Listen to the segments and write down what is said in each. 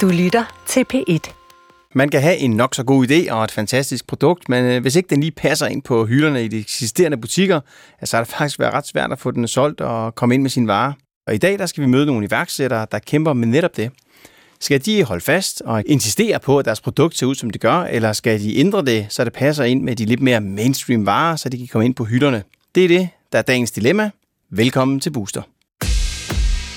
Du lytter til P1. Man kan have en nok så god idé og et fantastisk produkt, men øh, hvis ikke den lige passer ind på hylderne i de eksisterende butikker, så har det faktisk været ret svært at få den solgt og komme ind med sine varer. Og i dag der skal vi møde nogle iværksættere, der kæmper med netop det. Skal de holde fast og insistere på, at deres produkt ser ud, som det gør, eller skal de ændre det, så det passer ind med de lidt mere mainstream varer, så de kan komme ind på hylderne? Det er det, der er dagens dilemma. Velkommen til Booster.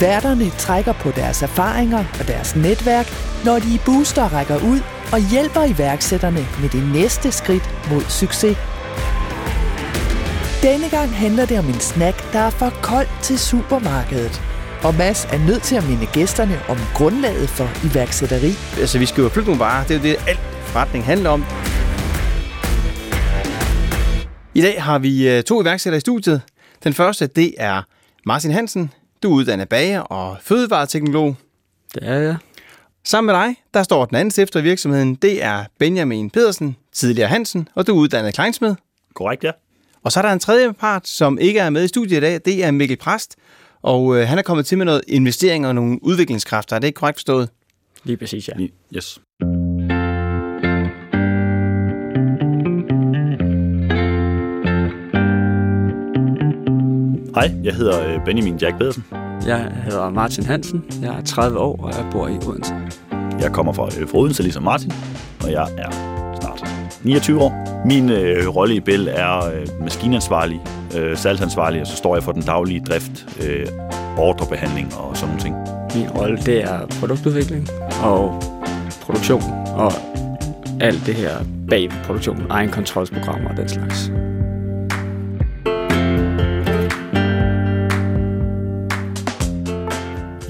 Værterne trækker på deres erfaringer og deres netværk, når de i Booster rækker ud og hjælper iværksætterne med det næste skridt mod succes. Denne gang handler det om en snack, der er for kold til supermarkedet. Og Mads er nødt til at minde gæsterne om grundlaget for iværksætteri. Altså, vi skal jo flytte nogle varer. Det er jo det, alt forretning handler om. I dag har vi øh, to iværksættere i studiet. Den første, det er Martin Hansen. Du er uddannet bager og fødevareteknolog. Det er jeg. Sammen med dig, der står den anden stifter i virksomheden. Det er Benjamin Pedersen, tidligere Hansen, og du er uddannet kleinsmed. Korrekt, ja. Og så er der en tredje part, som ikke er med i studiet i dag. Det er Mikkel Præst, og øh, han er kommet til med noget investering og nogle udviklingskræfter. Er det ikke korrekt forstået? Lige præcis, ja. Yes. Hej, jeg hedder øh, Benjamin Jack Pedersen. Jeg hedder Martin Hansen. Jeg er 30 år, og jeg bor i Odense. Jeg kommer fra, øh, fra Odense, ligesom Martin, og jeg er snart 29 år. Min øh, rolle i Bell er øh, maskinansvarlig, øh, salgsansvarlig, og så står jeg for den daglige drift, øh, ordrebehandling og sådan nogle ting. Min rolle, det er produktudvikling og produktion, og alt det her bag produktionen, egen kontrolsprogrammer og den slags.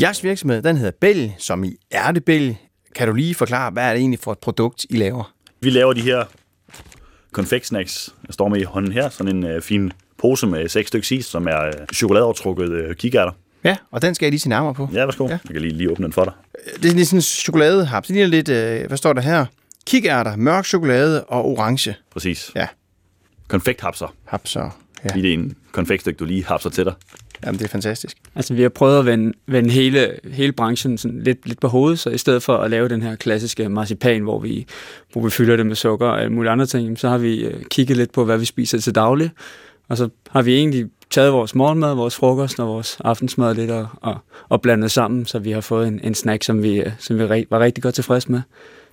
Jeres virksomhed, den hedder Bell, som i Ærtebell. Kan du lige forklare, hvad er det egentlig for et produkt, I laver? Vi laver de her konfektsnacks. Jeg står med i hånden her, sådan en øh, fin pose med seks stykker is, som er øh, chokoladeovertrukket øh, kikærter. Ja, og den skal jeg lige se nærmere på. Ja, værsgo. Ja. Jeg kan lige, lige åbne den for dig. Det er lige sådan en chokoladehap. Det ligner lidt, øh, hvad står der her? Kikærter, mørk chokolade og orange. Præcis. Ja. Konfekthapser. Hapser. Ja. Lige det er en konfektstykke, du lige hapser til dig. Jamen, det er fantastisk. Altså, vi har prøvet at vende, vende hele, hele branchen sådan lidt, lidt på hovedet, så i stedet for at lave den her klassiske marcipan, hvor vi, hvor vi fylder det med sukker og alle mulige andre ting, så har vi øh, kigget lidt på, hvad vi spiser til daglig, og så har vi egentlig taget vores morgenmad, vores frokost og vores aftensmad lidt og, og, og blandet sammen, så vi har fået en, en snack, som vi, øh, som vi var rigtig godt tilfreds med.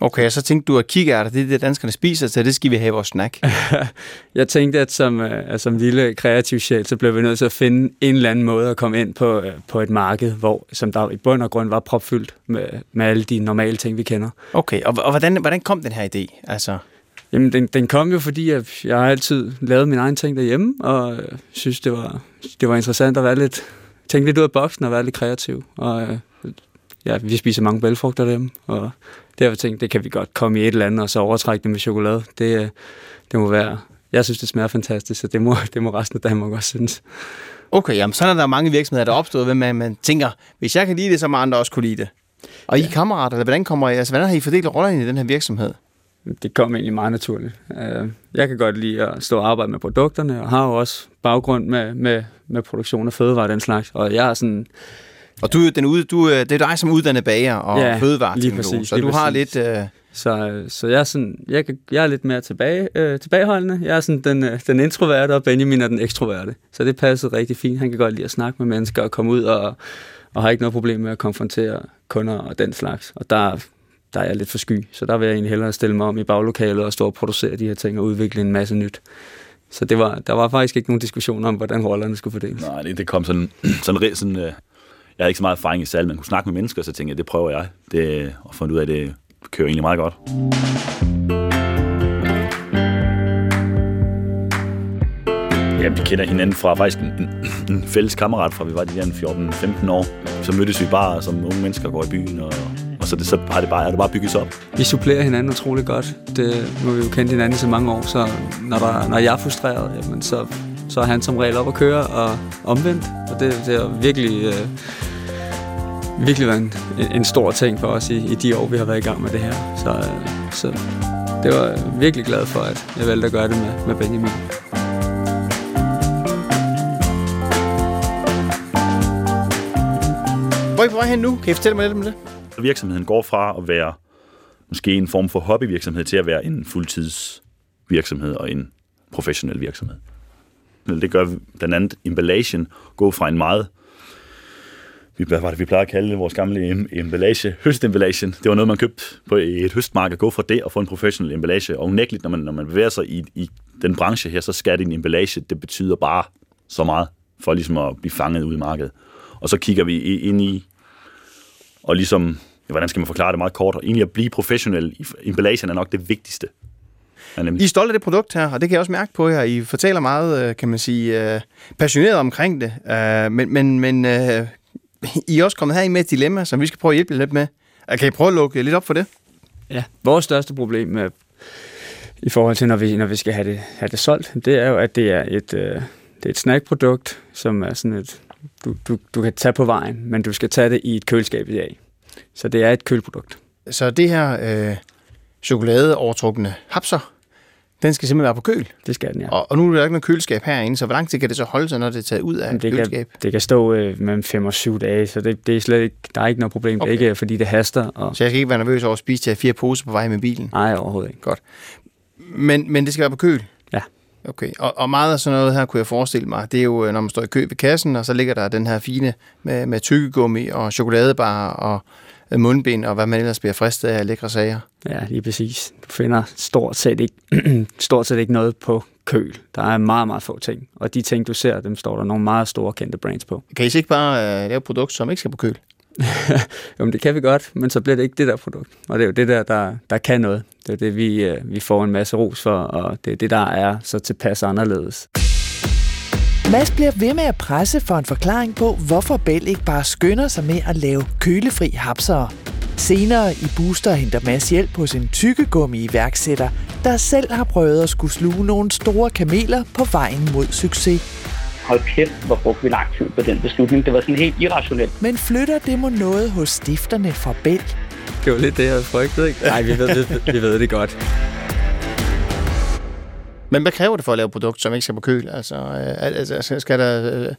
Okay, så tænkte du, at kikærter, det er det, danskerne spiser, så det skal vi have vores snack. Jeg tænkte, at som, øh, at som lille kreativ sjæl, så blev vi nødt til at finde en eller anden måde at komme ind på, øh, på et marked, hvor, som der i bund og grund var propfyldt med, med alle de normale ting, vi kender. Okay, og, og hvordan, hvordan kom den her idé? Altså, Jamen, den, den kom jo, fordi jeg, jeg har altid lavet mine egne ting derhjemme, og øh, synes, det var, det var interessant at være lidt, tænke lidt ud af boksen og være lidt kreativ. Og øh, ja, vi spiser mange bælfrugter derhjemme, og derfor tænkte jeg, det kan vi godt komme i et eller andet, og så overtrække det med chokolade. Det, øh, det må være, jeg synes, det smager fantastisk, så det må, det må resten af Danmark også synes. okay, jamen, sådan er der mange virksomheder, der er opstået, hvor man, man tænker, hvis jeg kan lide det, så må andre også kunne lide det. Og I er kammerater, eller hvordan, kommer I, altså, hvordan har I fordelt rollerne i den her virksomhed? Det kom egentlig meget naturligt. Øh, Jeg kan godt lide at stå og arbejde med produkterne, og har jo også baggrund med, med, med produktion af fødevarer og den slags. Og jeg er sådan, Og du, er den ude, du, øh, det er dig som uddannet bager og Ja, fødevareteknolog, lige præcis, så du har præcis. lidt... Øh, så, så jeg, er sådan, jeg, kan, jeg er lidt mere tilbage, øh, tilbageholdende. Jeg er sådan den, øh, den introverte, og Benjamin er den ekstroverte. Så det passede rigtig fint. Han kan godt lide at snakke med mennesker og komme ud og, og har ikke noget problem med at konfrontere kunder og den slags. Og der, der er jeg lidt for sky, så der vil jeg egentlig hellere stille mig om i baglokalet og stå og producere de her ting og udvikle en masse nyt. Så det var, der var faktisk ikke nogen diskussion om, hvordan rollerne skulle fordeles. Nej, det, det kom sådan, sådan, re- sådan øh, jeg havde ikke så meget erfaring i salg, men kunne snakke med mennesker, så tænkte jeg, det prøver jeg. Det, og fundet ud af, at det kører egentlig meget godt. Ja, vi kender hinanden fra faktisk en, en, en fælles kammerat fra, vi var de der 14-15 år. Så mødtes vi bare som unge mennesker går i byen og, og så, det, så har det bare, er det bare bygget sig op. Vi supplerer hinanden utrolig godt. Det, nu har vi jo kendt hinanden i så mange år, så når, der, når jeg er frustreret, jamen, så, så er han som regel op at køre og omvendt. Og det, det er virkelig, øh, virkelig været en, en stor ting for os i, i de år, vi har været i gang med det her. Så, så det var jeg virkelig glad for, at jeg valgte at gøre det med, med Benjamin. Hvor er I på vej hen nu? Kan I fortælle mig lidt om det? Virksomheden går fra at være måske en form for hobbyvirksomhed til at være en fuldtidsvirksomhed og en professionel virksomhed. Det gør blandt andet emballagen gå fra en meget vi, hvad var det, vi plejer at kalde vores gamle emballage, høstemballagen. Det var noget, man købte på et høstmarked. Gå fra det og få en professionel emballage. Og unægteligt, når man, når man bevæger sig i, i den branche her, så skal det en emballage. Det betyder bare så meget for ligesom at blive fanget ud i markedet. Og så kigger vi ind i, og ligesom, hvordan skal man forklare det meget kort, og egentlig at blive professionel. Emballagen er nok det vigtigste. Ja, I er stolte af det produkt her, og det kan jeg også mærke på jer. I fortæller meget, øh, kan man sige, øh, passioneret omkring det. Øh, men men, men i er også kommet her med et dilemma, som vi skal prøve at hjælpe lidt med. Kan I prøve at lukke lidt op for det? Ja, vores største problem med, i forhold til, når vi, når vi skal have det, have det solgt, det er jo, at det er et, øh, det er et snackprodukt, som er sådan et, du, du, du kan tage på vejen, men du skal tage det i et køleskab i dag. Så det er et kølprodukt. Så det her øh, chokolade overtrukne hapser, den skal simpelthen være på køl? Det skal den, ja. Og, og nu er der ikke noget køleskab herinde, så hvor lang tid kan det så holde sig, når det er taget ud af det køleskab? Kan, det kan stå øh, mellem 5 og 7 dage, så det, det er slet ikke, der er ikke noget problem. Okay. Det er ikke, fordi det haster. Og... Så jeg skal ikke være nervøs over at spise til fire poser på vej med bilen? Nej, overhovedet ikke. Godt. Men, men det skal være på køl? Ja. Okay, og, og meget af sådan noget her kunne jeg forestille mig, det er jo, når man står i kø ved kassen, og så ligger der den her fine med, med tykkegummi og chokoladebar og mundbind og hvad man ellers bliver fristet af lækre sager. Ja, lige præcis. Du finder stort set ikke, stort set ikke noget på køl. Der er meget, meget få ting. Og de ting, du ser, dem står der nogle meget store kendte brands på. Kan I ikke bare uh, lave et produkt, som ikke skal på køl? jo, det kan vi godt, men så bliver det ikke det der produkt. Og det er jo det der, der, der kan noget. Det er det, vi, uh, vi får en masse ros for, og det er det, der er så tilpas anderledes. Mads bliver ved med at presse for en forklaring på, hvorfor Bell ikke bare skynder sig med at lave kølefri hapsere. Senere i Booster henter Mads hjælp hos en tykkegummi-iværksætter, der selv har prøvet at skulle sluge nogle store kameler på vejen mod succes. Hold kæft, hvor brugte vi lang tid på den beslutning. Det var sådan helt irrationelt. Men flytter det må noget hos stifterne fra Bell? Det var lidt det, jeg frygtede, ikke? Nej, vi ved, vi, vi ved det godt. Men hvad kræver det for at lave et produkt, som ikke skal på køl? Altså, øh, altså skal der... Øh,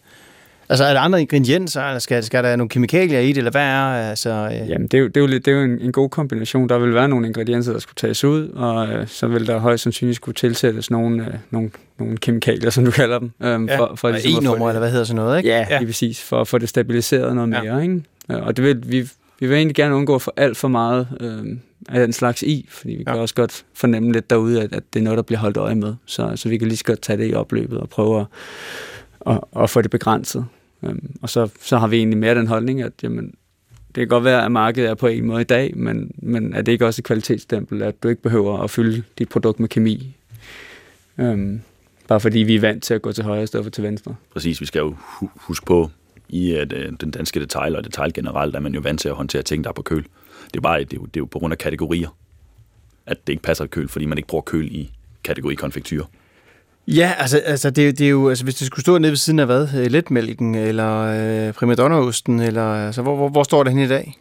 Altså er der andre ingredienser, eller skal, skal der nogle kemikalier i det, eller hvad er? Altså, øh... Jamen, det er jo, det er jo, lidt, det er jo en, en god kombination. Der vil være nogle ingredienser, der skulle tages ud, og øh, så vil der højst sandsynligt skulle tilsættes nogle, øh, nogle, nogle kemikalier, som du kalder dem. Øh, ja, for, for ligesom E-nummer, eller hvad hedder sådan noget, ikke? Ja, ja. lige præcis, for at få det stabiliseret noget mere, ja. ikke? Og det vil, vi, vi vil egentlig gerne undgå få alt for meget øh, af den slags i, fordi vi ja. kan også godt fornemme lidt derude, at, at det er noget, der bliver holdt øje med. Så, så vi kan lige så godt tage det i opløbet og prøve at, at, at få det begrænset. Um, og så, så har vi egentlig mere den holdning, at jamen, det kan godt være, at markedet er på en måde i dag, men, men er det ikke også et kvalitetsstempel, at du ikke behøver at fylde dit produkt med kemi? Um, bare fordi vi er vant til at gå til højre i stedet for til venstre. Præcis, vi skal jo huske på, i at øh, den danske detail og detail generelt, er man jo vant til at håndtere ting, der er på køl. Det er, bare, det er, jo, det er jo på grund af kategorier, at det ikke passer et køl, fordi man ikke bruger køl i kategori konfektyr. Ja, altså, altså det, det er jo, altså hvis det skulle stå nede ved siden af hvad, øh, letmælken eller øh, primadonnaosten, eller altså, hvor, hvor, hvor står det hen i dag?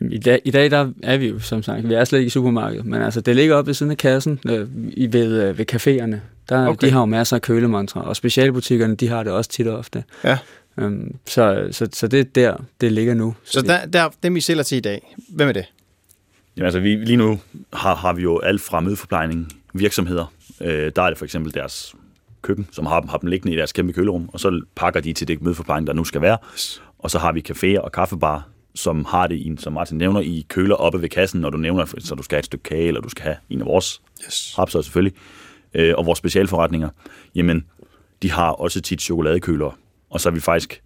I dag, I dag der er vi jo, som sagt, vi er slet ikke i supermarkedet, men altså, det ligger oppe ved siden af kassen øh, i, ved, øh, ved caféerne. Der, okay. De har jo masser af kølemontre, og specialbutikkerne, de har det også tit og ofte. Ja. Øhm, så, så, så det er der, det ligger nu. Så, så der, der, dem, vi sælger til i dag, hvem er det? Jamen altså, vi, lige nu har, har vi jo alt fra mødeforplejning, virksomheder. Øh, der er det for eksempel deres køkken, som har, har dem liggende i deres kæmpe kølerum, og så pakker de til det mødeforplejning, der nu skal være. Og så har vi caféer og kaffebar, som har det, i, som Martin nævner, i køler oppe ved kassen, når du nævner, så du skal have et stykke kage, eller du skal have en af vores yes. hapser selvfølgelig. Øh, og vores specialforretninger, jamen, de har også tit chokoladekøler og så er vi faktisk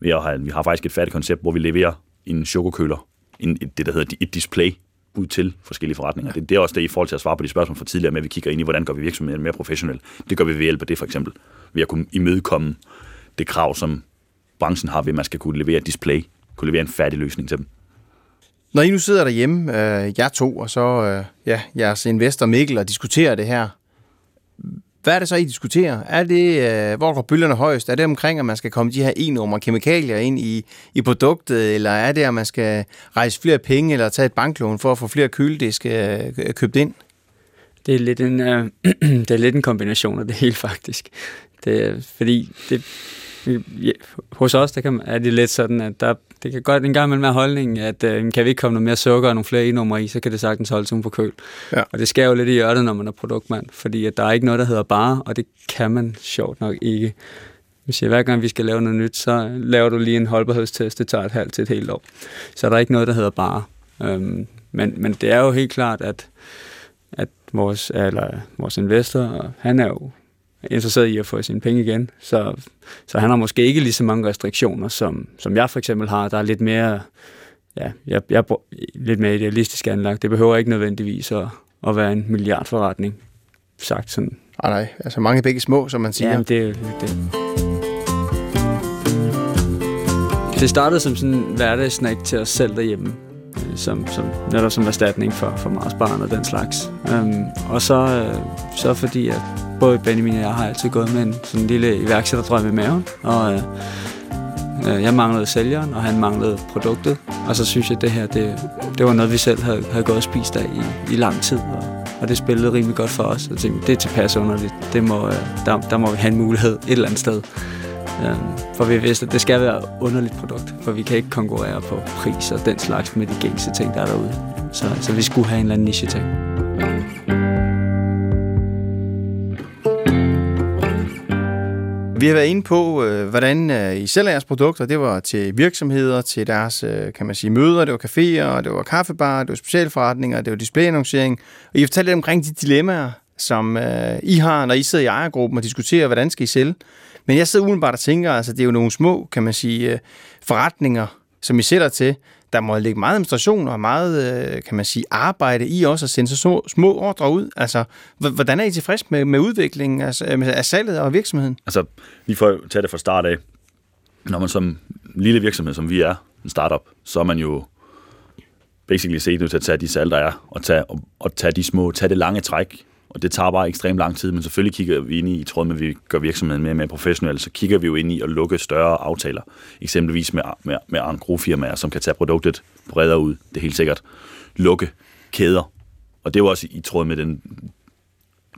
ved at have, vi har faktisk et færdigt koncept, hvor vi leverer en chokokøler, en, det der hedder et display, ud til forskellige forretninger. Det, det er også det i forhold til at svare på de spørgsmål fra tidligere med, at vi kigger ind i, hvordan gør vi virksomheden mere professionel. Det gør vi ved hjælp af det for eksempel. Ved at kunne imødekomme det krav, som branchen har ved, at man skal kunne levere et display, kunne levere en færdig løsning til dem. Når I nu sidder derhjemme, øh, jer to, og så øh, ja, jeres investor Mikkel, og diskuterer det her, hvad er det så, I diskuterer? Er det, øh, hvor går bølgerne højst? Er det omkring, at man skal komme de her e-numre kemikalier ind i, i produktet, eller er det, at man skal rejse flere penge, eller tage et banklån for at få flere kølediske øh, købt ind? Det er lidt en, øh, det er lidt en kombination af det hele, faktisk. Det, fordi det, ja, hos os der kan, er det lidt sådan, at der, det kan godt en gang imellem være holdningen, at øh, kan vi ikke komme noget mere sukker og nogle flere e-numre i, så kan det sagtens holde sig på køl. Ja. Og det skal jo lidt i hjørtet, når man er produktmand, fordi at der er ikke noget, der hedder bare, og det kan man sjovt nok ikke. Vi siger, hver gang vi skal lave noget nyt, så laver du lige en holdbarhedstest, det tager et halvt til et helt år. Så er der ikke noget, der hedder bare. Øhm, men, men det er jo helt klart, at, at vores, eller, vores investor, han er jo interesseret i at få sine penge igen. Så, så han har måske ikke lige så mange restriktioner, som, som jeg for eksempel har. Der er lidt mere, ja, jeg, jeg er lidt mere idealistisk anlagt. Det behøver ikke nødvendigvis at, at være en milliardforretning, sagt sådan. Ah, nej, altså mange begge små, som man siger. Ja, det, det. Det startede som sådan en hverdagssnack til os selv derhjemme, øh, som, som, netop som erstatning for, for Marsbarn og den slags. Um, og så, uh, så fordi, at både Benjamin og jeg har altid gået med en sådan en lille iværksætterdrøm i maven, og øh, øh, jeg manglede sælgeren, og han manglede produktet, og så synes jeg, at det her, det, det var noget, vi selv havde, havde gået og spist af i, i lang tid, og, og det spillede rimelig godt for os. Jeg tænkte, det er tilpas underligt. Det må, øh, der, der må vi have en mulighed et eller andet sted. Øh, for vi vidste, at det skal være et underligt produkt, for vi kan ikke konkurrere på pris og den slags med de gængse ting, der er derude. Så, så vi skulle have en eller anden niche-ting. Vi har været inde på, øh, hvordan øh, I sælger jeres produkter. Det var til virksomheder, til deres øh, kan man sige, møder, det var caféer, det var kaffebarer, det var specialforretninger, det var displayannoncering. Og I har lidt omkring de dilemmaer, som øh, I har, når I sidder i ejergruppen og diskuterer, hvordan skal I sælge. Men jeg sidder udenbart og tænker, altså det er jo nogle små, kan man sige, øh, forretninger, som I sætter til. Der må ligge meget administration og meget, øh, kan man sige, arbejde i også at sende så små, små ordre ud. Altså, hvordan er I tilfreds med, med udviklingen altså, af salget og virksomheden? Altså, vi får tage det fra start af. Når man som lille virksomhed, som vi er, en startup, så er man jo basically set nødt til at tage de salg, der er, og tage, og, og tage de små, tage det lange træk, og det tager bare ekstremt lang tid, men selvfølgelig kigger vi ind i, i tråd med, at vi gør virksomheden mere og mere professionel, så kigger vi jo ind i at lukke større aftaler, eksempelvis med, med, med firmaer, som kan tage produktet bredere ud, det er helt sikkert. Lukke kæder, og det er jo også i tråd med den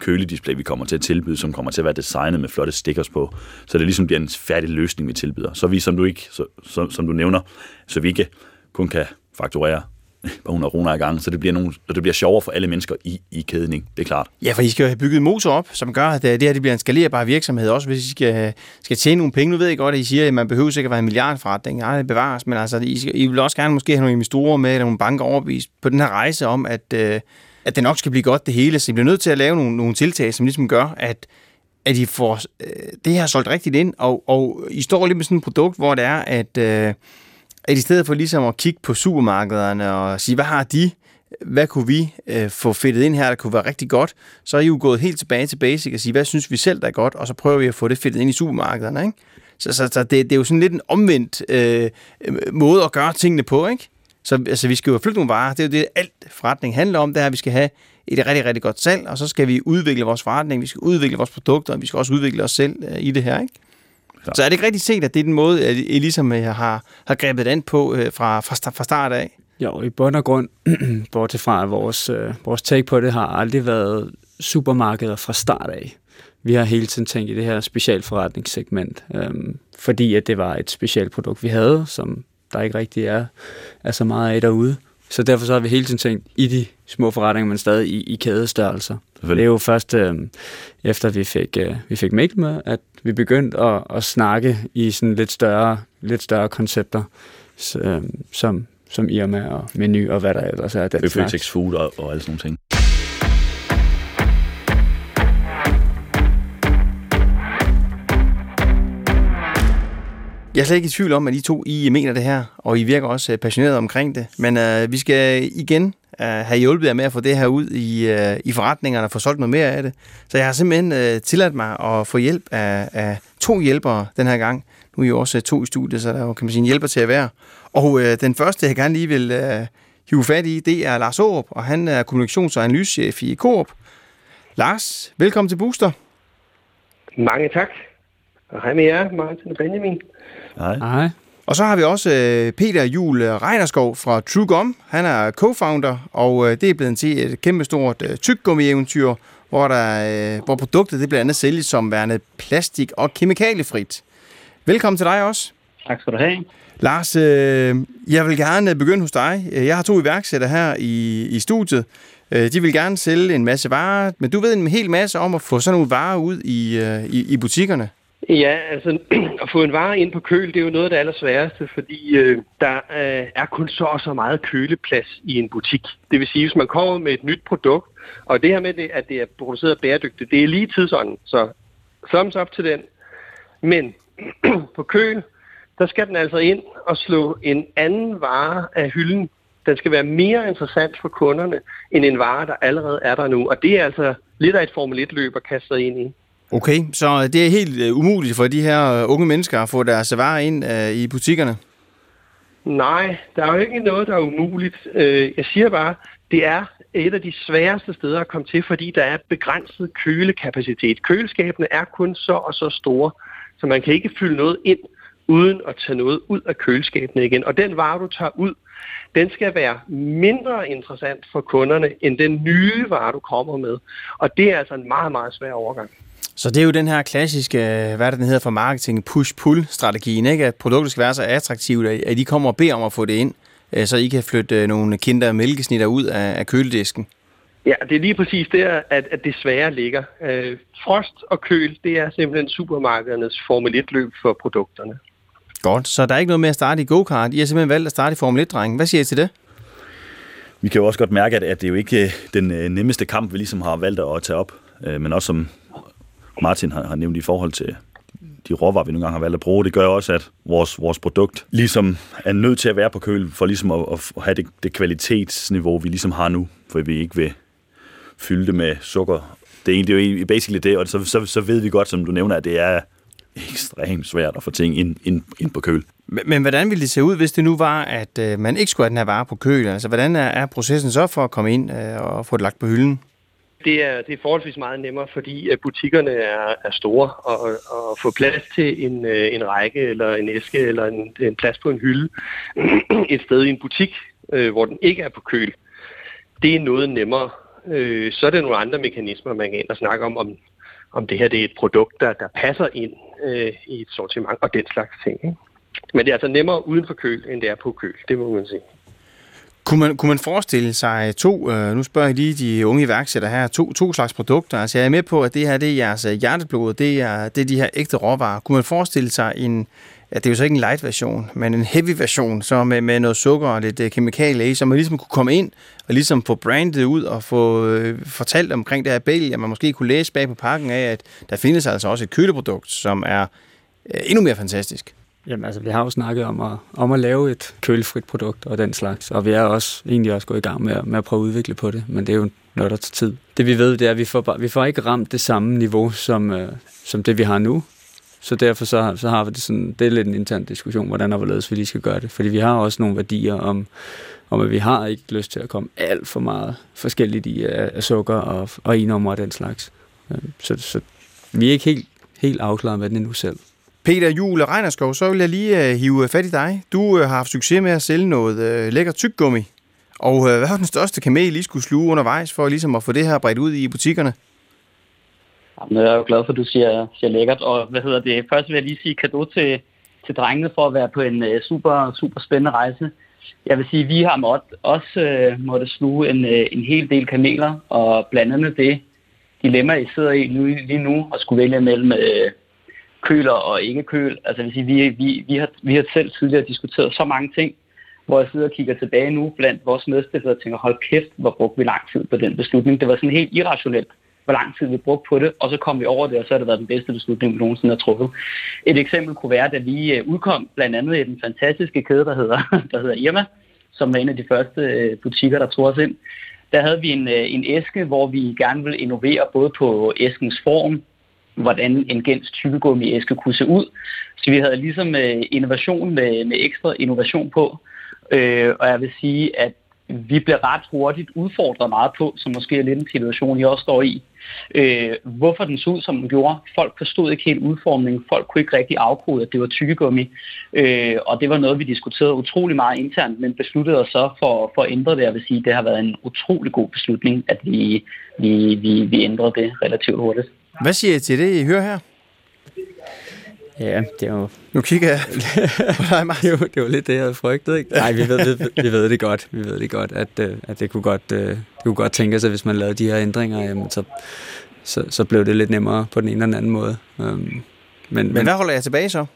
køledisplay, vi kommer til at tilbyde, som kommer til at være designet med flotte stickers på, så det ligesom bliver en færdig løsning, vi tilbyder. Så vi, som du, ikke, så, så, som du nævner, så vi ikke kun kan fakturere par 100 kroner i gang, så det bliver, nogle, så det bliver sjovere for alle mennesker i, i kæden, ikke? det er klart. Ja, for I skal jo have bygget motor op, som gør, at øh, det her det bliver en skalerbar virksomhed, også hvis I skal, øh, skal tjene nogle penge. Nu ved jeg godt, at I siger, at man behøver sikkert være en milliardforretning. Nej, det bevares, men altså, I, skal, I vil også gerne måske have nogle investorer med, eller nogle banker overbevist på den her rejse om, at, øh, at det nok skal blive godt det hele. Så I bliver nødt til at lave nogle, nogle tiltag, som ligesom gør, at, at I får øh, det her solgt rigtigt ind, og, og I står lige med sådan et produkt, hvor det er, at... Øh, at i stedet for ligesom at kigge på supermarkederne og sige, hvad har de? Hvad kunne vi øh, få fedtet ind her, der kunne være rigtig godt? Så er I jo gået helt tilbage til basic og sige, hvad synes vi selv, der er godt? Og så prøver vi at få det fedtet ind i supermarkederne, ikke? Så, så, så det, det er jo sådan lidt en omvendt øh, måde at gøre tingene på, ikke? Så altså, vi skal jo flytte nogle varer. Det er jo det, alt forretning handler om, det er, at vi skal have et rigtig, rigtig godt salg, og så skal vi udvikle vores forretning, vi skal udvikle vores produkter, og vi skal også udvikle os selv øh, i det her, ikke? Så. så er det ikke rigtig set, at det er den måde, at I ligesom øh, har, har grebet an på øh, fra, fra, fra start af? Jo, i bund og grund, bortset fra vores, øh, vores take på det har aldrig været supermarkeder fra start af. Vi har hele tiden tænkt i det her specialforretningssegment, øh, fordi at det var et specielt produkt, vi havde, som der ikke rigtig er, er så meget af derude. Så derfor så har vi hele tiden tænkt i de små forretninger, men stadig i, i kædestørrelser. Det er jo først øh, efter vi fik, øh, vi fik Mikkel med, at vi begyndte at, at snakke i sådan lidt større, lidt større koncepter, øh, som, som Irma og Menu og hvad der ellers er. Den Føtex Food og, og alle sådan nogle ting. Jeg er slet ikke i tvivl om, at I to I mener det her, og I virker også øh, passioneret omkring det. Men øh, vi skal igen øh, have hjulpet jer med at få det her ud i, øh, i forretningerne og få solgt noget mere af det. Så jeg har simpelthen øh, tilladt mig at få hjælp af, af to hjælpere den her gang. Nu er I jo også øh, to i studiet, så der er jo, kan man sige, en hjælper til at være. Og øh, den første, jeg gerne lige vil, øh, hive fat i, det er Lars Aarup, og han er kommunikations- og analysechef i Coop. Lars, velkommen til Booster. Mange tak. Og hej med jer, Martin og Benjamin. Nej. Nej. Og så har vi også øh, Peter Jul Reinerskov fra TrueGum. Han er co-founder, og øh, det er blevet til et kæmpestort øh, tyggegummi-eventyr, hvor, der, øh, hvor produktet det blandt andet sælges som værende plastik- og kemikaliefrit. Velkommen til dig også. Tak skal du have. Lars, øh, jeg vil gerne begynde hos dig. Jeg har to iværksættere her i, i studiet. Øh, De vil gerne sælge en masse varer, men du ved en hel masse om at få sådan nogle varer ud i, øh, i, i butikkerne. Ja, altså at få en vare ind på køl, det er jo noget af det allersværeste, fordi øh, der øh, er kun så og så meget køleplads i en butik. Det vil sige, hvis man kommer med et nyt produkt, og det her med, det, at det er produceret bæredygtigt, det er lige tidsånden, så thumbs up til den. Men på køl, der skal den altså ind og slå en anden vare af hylden. Den skal være mere interessant for kunderne, end en vare, der allerede er der nu. Og det er altså lidt af et Formel 1-løb at kaste sig ind i. Okay, så det er helt øh, umuligt for de her øh, unge mennesker at få deres varer ind øh, i butikkerne? Nej, der er jo ikke noget, der er umuligt. Øh, Jeg siger bare, det er et af de sværeste steder at komme til, fordi der er begrænset kølekapacitet. Køleskabene er kun så og så store, så man kan ikke fylde noget ind, uden at tage noget ud af køleskabene igen. Og den vare, du tager ud, den skal være mindre interessant for kunderne, end den nye vare, du kommer med. Og det er altså en meget, meget svær overgang. Så det er jo den her klassiske, øh, hvad er det, den hedder for marketing, push-pull-strategien, ikke? at produktet skal være så attraktivt, at I kommer og beder om at få det ind, øh, så I kan flytte øh, nogle kinder mælkesnitter ud af, af køledisken. Ja, det er lige præcis der, at, at det svære ligger. Øh, frost og køl, det er simpelthen supermarkedernes Formel 1-løb for produkterne. Godt, så der er ikke noget med at starte i go-kart. I har simpelthen valgt at starte i Formel 1-drengen. Hvad siger I til det? Vi kan jo også godt mærke, at, at det er jo ikke den øh, nemmeste kamp, vi ligesom har valgt at tage op. Øh, men også som Martin har, har nævnt i forhold til de råvarer, vi nogle gange har valgt at bruge, det gør også, at vores, vores produkt ligesom er nødt til at være på køl, for ligesom at, at have det, det kvalitetsniveau, vi ligesom har nu, for vi ikke vil fylde det med sukker. Det er egentlig det er jo basically det, og så, så, så ved vi godt, som du nævner, at det er ekstremt svært at få ting ind, ind, ind på køl. Men, men hvordan ville det se ud, hvis det nu var, at øh, man ikke skulle have den her vare på køl? Altså, hvordan er, er processen så for at komme ind øh, og få det lagt på hylden? Det er, det er forholdsvis meget nemmere, fordi øh, butikkerne er, er store, og, og få plads til en, øh, en række, eller en æske, eller en, en plads på en hylde et sted i en butik, øh, hvor den ikke er på køl, det er noget nemmere. Øh, så er der nogle andre mekanismer, man kan ind og snakke om, om, om det her det er et produkt, der, der passer ind øh, i et sortiment, og den slags ting. Ikke? Men det er altså nemmere uden for køl, end det er på køl, det må man sige. Kunne man, kunne man forestille sig to, øh, nu spørger jeg lige de unge iværksættere her, to, to slags produkter. Altså jeg er med på, at det her det er jeres øh, hjerteblod, det er, det er de her ægte råvarer. Kunne man forestille sig en, ja, det er jo så ikke en light version, men en heavy version, så med, med noget sukker og lidt øh, kemikalier i, så man ligesom kunne komme ind og ligesom få brandet ud og få øh, fortalt omkring det her bælge, at man måske kunne læse bag på pakken af, at der findes altså også et køleprodukt, som er øh, endnu mere fantastisk. Jamen altså, vi har jo snakket om at, om at lave et kølefrit produkt og den slags, og vi er også egentlig også gået i gang med, at- med at prøve at udvikle på det, men det er jo noget, der tager tid. Det vi ved, det er, at vi får, bare, vi får ikke ramt det samme niveau, som, øh, som det vi har nu, så derfor så, har- så har vi det sådan, det er lidt en intern diskussion, hvordan og hvorledes vi lige skal gøre det, fordi vi har også nogle værdier om, om at vi har ikke lyst til at komme alt for meget forskelligt i af, af sukker og, og enummer og den slags. Øh, Så, så vi er ikke helt, helt afklaret med den endnu selv. Peter Jule Reinerskov, så vil jeg lige øh, hive øh, fat i dig. Du øh, har haft succes med at sælge noget lækker tyggegummi. Og hvad var den største kamel, I skulle sluge undervejs for ligesom at få det her bredt ud i butikkerne? Jamen, jeg er jo glad for, at du siger, siger lækkert. Og hvad hedder det? Først vil jeg lige sige kado til, til drengene for at være på en uh, super, super spændende rejse. Jeg vil sige, at vi har måtte, også uh, måtte sluge en, uh, en hel del kameler, og blandt andet det dilemma, I sidder i nu, lige nu, og skulle vælge mellem uh, køler og ikke køl. Altså, vil sige, vi, vi, vi, har, vi har selv tidligere diskuteret så mange ting, hvor jeg sidder og kigger tilbage nu blandt vores medstiftere og tænker, hold kæft, hvor brugte vi lang tid på den beslutning. Det var sådan helt irrationelt, hvor lang tid vi brugte på det, og så kom vi over det, og så har det været den bedste beslutning, vi nogensinde har truffet. Et eksempel kunne være, da vi øh, udkom blandt andet i den fantastiske kæde, der hedder, der hedder Irma, som var en af de første øh, butikker, der tog os ind. Der havde vi en, øh, en æske, hvor vi gerne ville innovere både på æskens form, hvordan en gens tykkegummi æske kunne se ud. Så vi havde ligesom øh, innovation med, med ekstra innovation på. Øh, og jeg vil sige, at vi blev ret hurtigt udfordret meget på, som måske er lidt en situation, I også står i. Øh, hvorfor den så ud, som den gjorde. Folk forstod ikke helt udformningen. Folk kunne ikke rigtig afkode, at det var tykkegummi. Øh, og det var noget, vi diskuterede utrolig meget internt, men besluttede os så for, for at ændre det. Jeg vil sige, det har været en utrolig god beslutning, at vi, vi, vi, vi ændrede det relativt hurtigt. Hvad siger I til det, I hører her? Ja, det er jo... Nu kigger jeg på dig, det, var, det var lidt det, jeg havde frygtet, ikke? Nej, vi ved, vi, vi ved det godt. Vi ved det godt, at, øh, at det, kunne godt, øh, det kunne godt tænke sig, hvis man lavede de her ændringer, jamen, så, så, så blev det lidt nemmere på den ene eller den anden måde. Um, men, men hvad holder jeg tilbage så?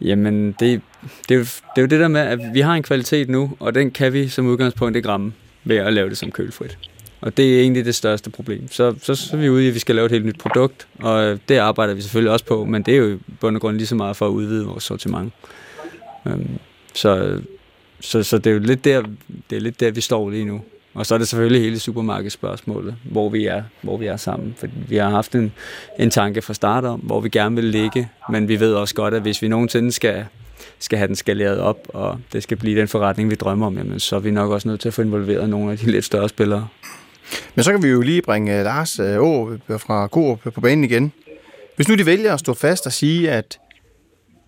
Jamen, det, det, er jo, det er jo det der med, at vi har en kvalitet nu, og den kan vi som udgangspunkt ikke ramme ved at lave det som kølfrit. Og det er egentlig det største problem. Så, så, så er vi ude i, at vi skal lave et helt nyt produkt, og øh, det arbejder vi selvfølgelig også på, men det er jo i bund og grund lige så meget for at udvide vores sortiment. Um, så, så, så det er jo lidt der, det er lidt der, vi står lige nu. Og så er det selvfølgelig hele supermarkedsspørgsmålet, hvor vi er, hvor vi er sammen. For vi har haft en, en tanke fra start om, hvor vi gerne vil ligge, men vi ved også godt, at hvis vi nogensinde skal, skal have den skaleret op, og det skal blive den forretning, vi drømmer om, jamen, så er vi nok også nødt til at få involveret nogle af de lidt større spillere. Men så kan vi jo lige bringe øh, Lars øh, Å øh, fra Coop på banen igen. Hvis nu de vælger at stå fast og sige, at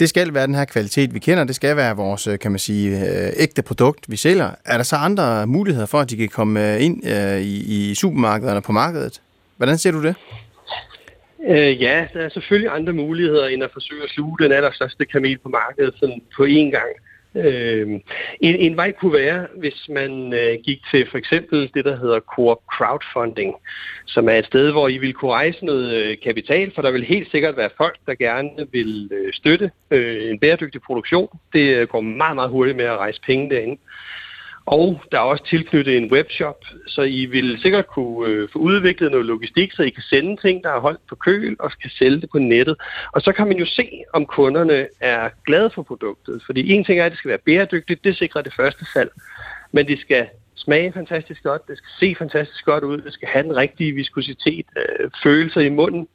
det skal være den her kvalitet, vi kender, det skal være vores, kan man sige, ægte produkt, vi sælger. Er der så andre muligheder for, at de kan komme ind i, i supermarkederne på markedet? Hvordan ser du det? Øh, ja, der er selvfølgelig andre muligheder end at forsøge at sluge den allerstørste kamel på markedet sådan på én gang. Øh, en, en vej kunne være, hvis man øh, gik til for eksempel det, der hedder Coop Crowdfunding, som er et sted, hvor I vil kunne rejse noget øh, kapital, for der vil helt sikkert være folk, der gerne vil øh, støtte øh, en bæredygtig produktion. Det øh, går meget, meget hurtigt med at rejse penge derinde. Og der er også tilknyttet en webshop, så I vil sikkert kunne øh, få udviklet noget logistik, så I kan sende ting, der er holdt på køl, og kan sælge det på nettet. Og så kan man jo se, om kunderne er glade for produktet. Fordi en ting er, at det skal være bæredygtigt, det sikrer det første salg. Men det skal smage fantastisk godt, det skal se fantastisk godt ud, det skal have den rigtige viskositet, øh, følelser i munden.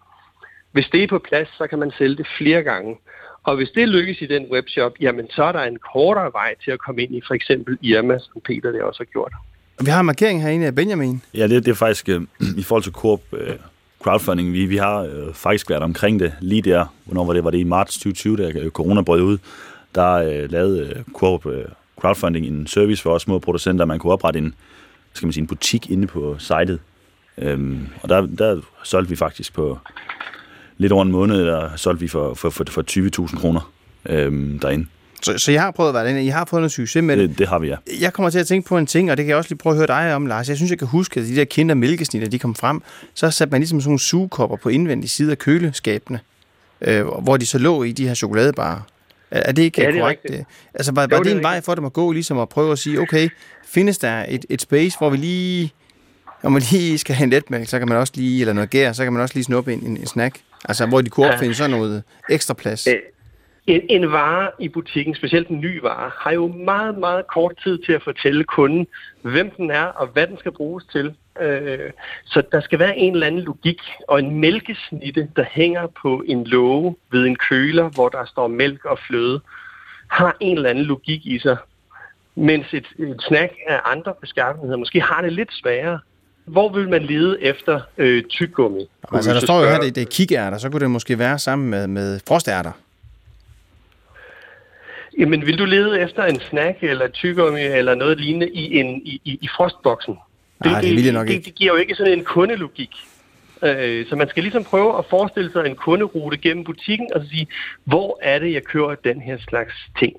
Hvis det er på plads, så kan man sælge det flere gange. Og hvis det lykkes i den webshop, jamen så er der en kortere vej til at komme ind i for eksempel Irma, som Peter det også har gjort. Vi har en markering herinde af Benjamin. Ja, det, det er faktisk øh, i forhold til Coop øh, crowdfunding. Vi, vi har øh, faktisk været omkring det lige der, hvornår var det? Var det i marts 2020, da øh, corona brød ud? Der øh, lavede øh, Coop øh, crowdfunding en service for os små producenter, man kunne oprette en, skal man sige, en butik inde på sitet. Øhm, og der, der solgte vi faktisk på lidt over en måned, der solgte vi for, for, for, for 20.000 kroner øhm, derinde. Så, så jeg har prøvet at være derinde, I har fået noget succes med det? det? Det har vi, ja. Jeg kommer til at tænke på en ting, og det kan jeg også lige prøve at høre dig om, Lars. Jeg synes, jeg kan huske, at de der kinder mælkesnitter, de kom frem, så satte man ligesom sådan nogle sugekopper på indvendig side af køleskabene, øh, hvor de så lå i de her chokoladebarer. Er, er det ikke ja, det er korrekt? Rigtigt. Altså, var, var det, det en vej for dem at gå, ligesom at prøve at sige, okay, findes der et, et space, hvor vi lige, om man lige skal have en letmælk, så kan man også lige, eller noget gær, så kan man også lige snuppe en, en, en snack? Altså, hvor de kunne opfinde sådan noget ekstra plads. Øh, en, en vare i butikken, specielt en ny vare, har jo meget, meget kort tid til at fortælle kunden, hvem den er og hvad den skal bruges til. Øh, så der skal være en eller anden logik, og en mælkesnitte, der hænger på en låge ved en køler, hvor der står mælk og fløde, har en eller anden logik i sig. Mens et, et snack af andre beskaffenheder måske har det lidt sværere hvor vil man lede efter øh, tyggegummi? Altså, der står jo her, det, det er kikærter, så kunne det måske være sammen med, med frostærter. Jamen, vil du lede efter en snack eller tyggegummi eller noget lignende i, en, i, i, i frostboksen? Det, Nej, det, det vil jeg nok det, ikke. Det giver jo ikke sådan en kundelogik. Øh, så man skal ligesom prøve at forestille sig en kunderute gennem butikken og sige, hvor er det, jeg kører den her slags ting?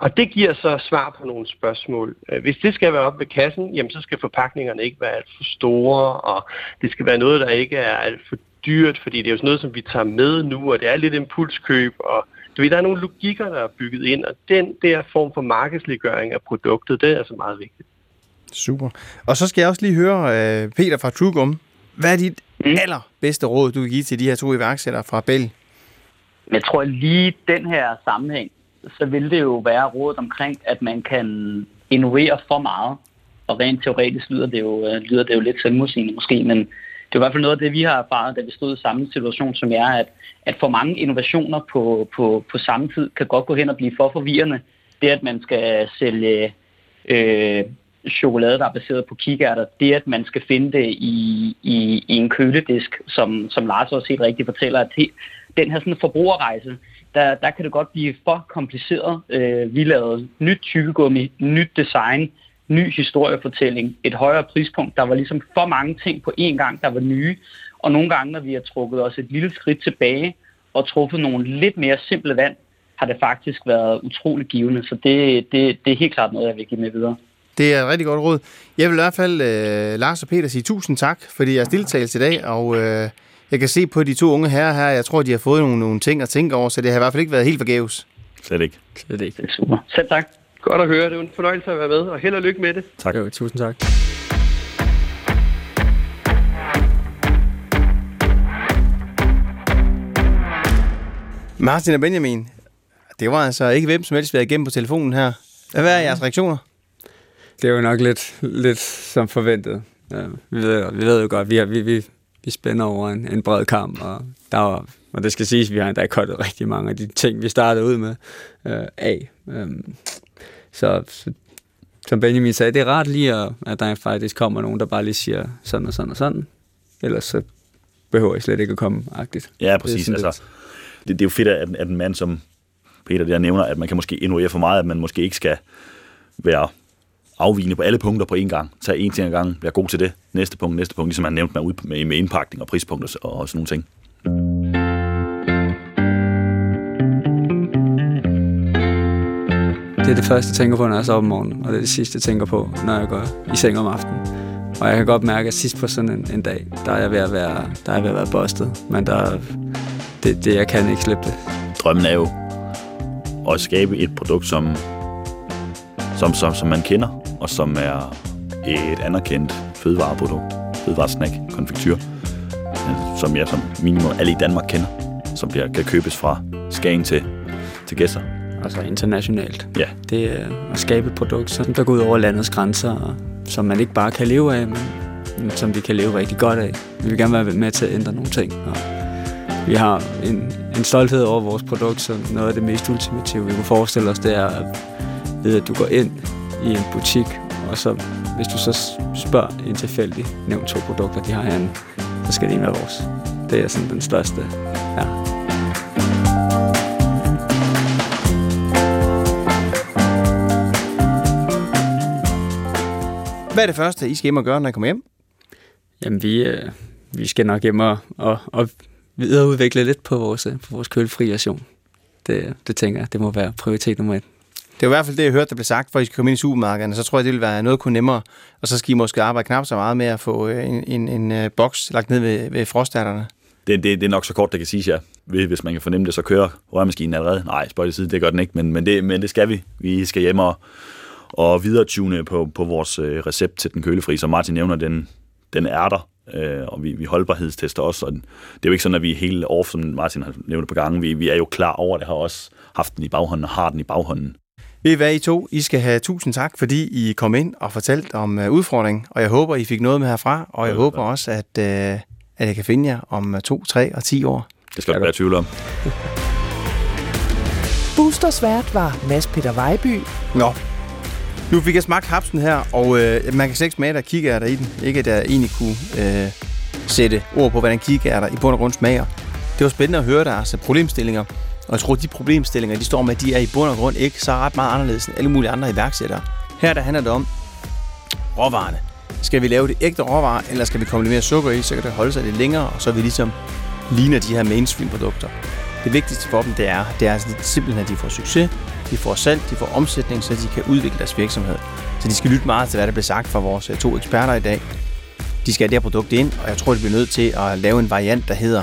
Og det giver så svar på nogle spørgsmål. Øh, hvis det skal være op ved kassen, jamen så skal forpakningerne ikke være alt for store, og det skal være noget, der ikke er alt for dyrt, fordi det er jo sådan noget, som vi tager med nu, og det er lidt impulskøb, og du ved, der er nogle logikker, der er bygget ind, og den der form for markedsliggøring af produktet, det er altså meget vigtigt. Super. Og så skal jeg også lige høre uh, Peter fra Trugum. Hvad er dit mm. allerbedste råd, du vil give til de her to iværksættere fra Bell? Jeg tror lige den her sammenhæng, så vil det jo være rådet omkring, at man kan innovere for meget. Og rent teoretisk lyder det jo, øh, lyder det jo lidt selvmodsigende måske, men det er i hvert fald noget af det, vi har erfaret, da vi stod i samme situation som er, at, at for mange innovationer på, på, på samme tid kan godt gå hen og blive for forvirrende. Det, at man skal sælge øh, chokolade, der er baseret på kikærter, det at man skal finde det i, i, i en køledisk, som, som Lars også helt rigtigt fortæller, at den her sådan forbrugerrejse, der, der kan det godt blive for kompliceret. Øh, vi lavede nyt tykkegummi, nyt design, ny historiefortælling, et højere prispunkt. Der var ligesom for mange ting på én gang, der var nye. Og nogle gange, når vi har trukket os et lille skridt tilbage og truffet nogle lidt mere simple vand, har det faktisk været utrolig givende. Så det, det, det er helt klart noget, jeg vil give med videre. Det er et rigtig godt råd. Jeg vil i hvert fald, øh, Lars og Peter, sige tusind tak, fordi jeg har deltaget i dag, og øh, jeg kan se på de to unge herrer her, jeg tror, de har fået nogle, nogle ting at tænke over, så det har i hvert fald ikke været helt forgæves. Slet ikke. Slet ikke. Det er super. Selv tak. Godt at høre. Det er en fornøjelse at være med, og held og lykke med det. Tak. Jo, tusind tak. Martin og Benjamin, det var altså ikke hvem som helst, vi havde igennem på telefonen her. Hvad er jeres reaktioner? Det er jo nok lidt, lidt som forventet. Ja, vi, ved, vi ved jo godt, vi, har, vi, vi, vi spænder over en, en bred kamp, og, der var, og det skal siges, at vi har endda kottet rigtig mange af de ting, vi startede ud med øh, af. Øhm, så, så som Benjamin sagde, det er rart lige, at, at der faktisk kommer nogen, der bare lige siger sådan og sådan og sådan. Ellers så behøver I slet ikke at komme agtigt. Ja, præcis. Det altså, det, det er jo fedt, at, at en mand som Peter der nævner, at man kan måske innovere for meget, at man måske ikke skal være afvigende på alle punkter på én gang. Tag en ting ad gang, være god til det. Næste punkt, næste punkt, ligesom han nævnte med, med, med indpakning og prispunkter og, og sådan nogle ting. Det er det første, jeg tænker på, når jeg sover om morgenen, og det er det sidste, jeg tænker på, når jeg går i seng om aftenen. Og jeg kan godt mærke, at sidst på sådan en, en dag, der er jeg ved at være, der er jeg ved at være bustet. Men der, det, det, jeg kan ikke slippe det. Drømmen er jo at skabe et produkt, som, som, som, som man kender, og som er et anerkendt fødevareprodukt, fødevaresnack, konfektyr, som jeg som minimum alle i Danmark kender, som bliver, kan købes fra Skagen til, til gæster. Altså internationalt. Ja. Det er at skabe et produkt, som der går ud over landets grænser, og som man ikke bare kan leve af, men som vi kan leve rigtig godt af. Vi vil gerne være med til at ændre nogle ting. Og vi har en, en stolthed over vores produkt, så noget af det mest ultimative, vi kunne forestille os, det er at ved, at du går ind i en butik, og så hvis du så spørger en tilfældig, nævn to produkter, de har herinde, så skal det en være vores. Det er sådan den største. Ja. Hvad er det første, I skal hjem og gøre, når I kommer hjem? Jamen, vi, øh, vi skal nok hjem og, og, og videreudvikle lidt på vores, øh, på vores kølefri ration. Det, det tænker jeg, det må være prioritet nummer et. Det er i hvert fald det, jeg hørte, der blev sagt, for I skal komme ind i supermarkederne. Så tror jeg, det vil være noget kun nemmere. Og så skal I måske arbejde knap så meget med at få øh, en, en, en, en boks lagt ned ved, ved frostærterne. Det, det, det er nok så kort, det kan siges, ja. Hvis man kan fornemme det, så kører rørmaskinen allerede. Nej, spørg det side, det gør den ikke, men, men, det, men det skal vi. Vi skal hjem og, og videretune på, på vores øh, recept til den kølefri. Som Martin nævner, den, den er der, øh, og vi, vi holdbarhedstester også. Og det er jo ikke sådan, at vi er helt off, som Martin har nævnt på gangen. Vi, vi er jo klar over det, har også haft den i baghånden og har den i baghånden. Ved hvad, I to? I skal have tusind tak, fordi I kom ind og fortalte om uh, udfordringen, og jeg håber, I fik noget med herfra, og jeg håber også, at, uh, at jeg kan finde jer om uh, to, tre og ti år. Det skal du være tvivl om. Boosters vært var Mads Peter Vejby. Nå, nu fik jeg smagt hapsen her, og øh, man kan slet ikke smage, der kigger der i den. Ikke at jeg egentlig kunne øh, sætte ord på, hvordan kigger der i bund og grund smager. Det var spændende at høre deres problemstillinger. Og jeg tror, at de problemstillinger, de står med, de er i bund og grund ikke så ret meget anderledes end alle mulige andre iværksættere. Her der handler det om råvarerne. Skal vi lave det ægte råvarer, eller skal vi komme lidt mere sukker i, så kan det holde sig lidt længere, og så vi ligesom ligner de her mainstream-produkter. Det vigtigste for dem, det er, det er altså simpelthen, at de får succes, de får salg, de får omsætning, så de kan udvikle deres virksomhed. Så de skal lytte meget til, hvad der bliver sagt fra vores eh, to eksperter i dag. De skal have det her produkt ind, og jeg tror, de bliver nødt til at lave en variant, der hedder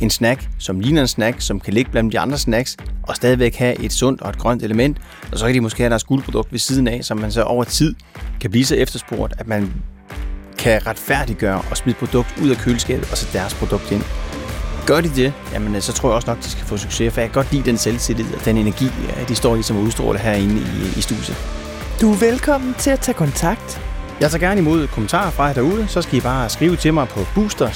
en snack, som ligner en snack, som kan ligge blandt de andre snacks, og stadigvæk have et sundt og et grønt element. Og så kan de måske have deres guldprodukt ved siden af, som man så over tid kan blive så efterspurgt, at man kan retfærdiggøre og smide produkt ud af køleskabet og så deres produkt ind. Gør de det, jamen øh, så tror jeg også nok, de skal få succes, for jeg kan godt lide den selvtillid og den energi, de står i som udstråler herinde i, i studiet. Du er velkommen til at tage kontakt. Jeg tager gerne imod kommentarer fra jer derude, så skal I bare skrive til mig på booster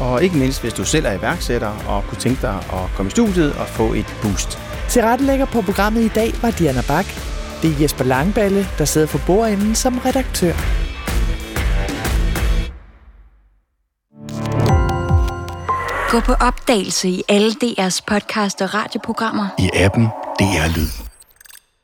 og ikke mindst hvis du selv er iværksætter og kunne tænke dig at komme i studiet og få et boost. Tilrettelægger på programmet i dag var Diana Bak. Det er Jesper Langballe, der sidder for bordenden som redaktør. Gå på opdagelse i alle DR's podcast og radioprogrammer. I appen DR Lyd.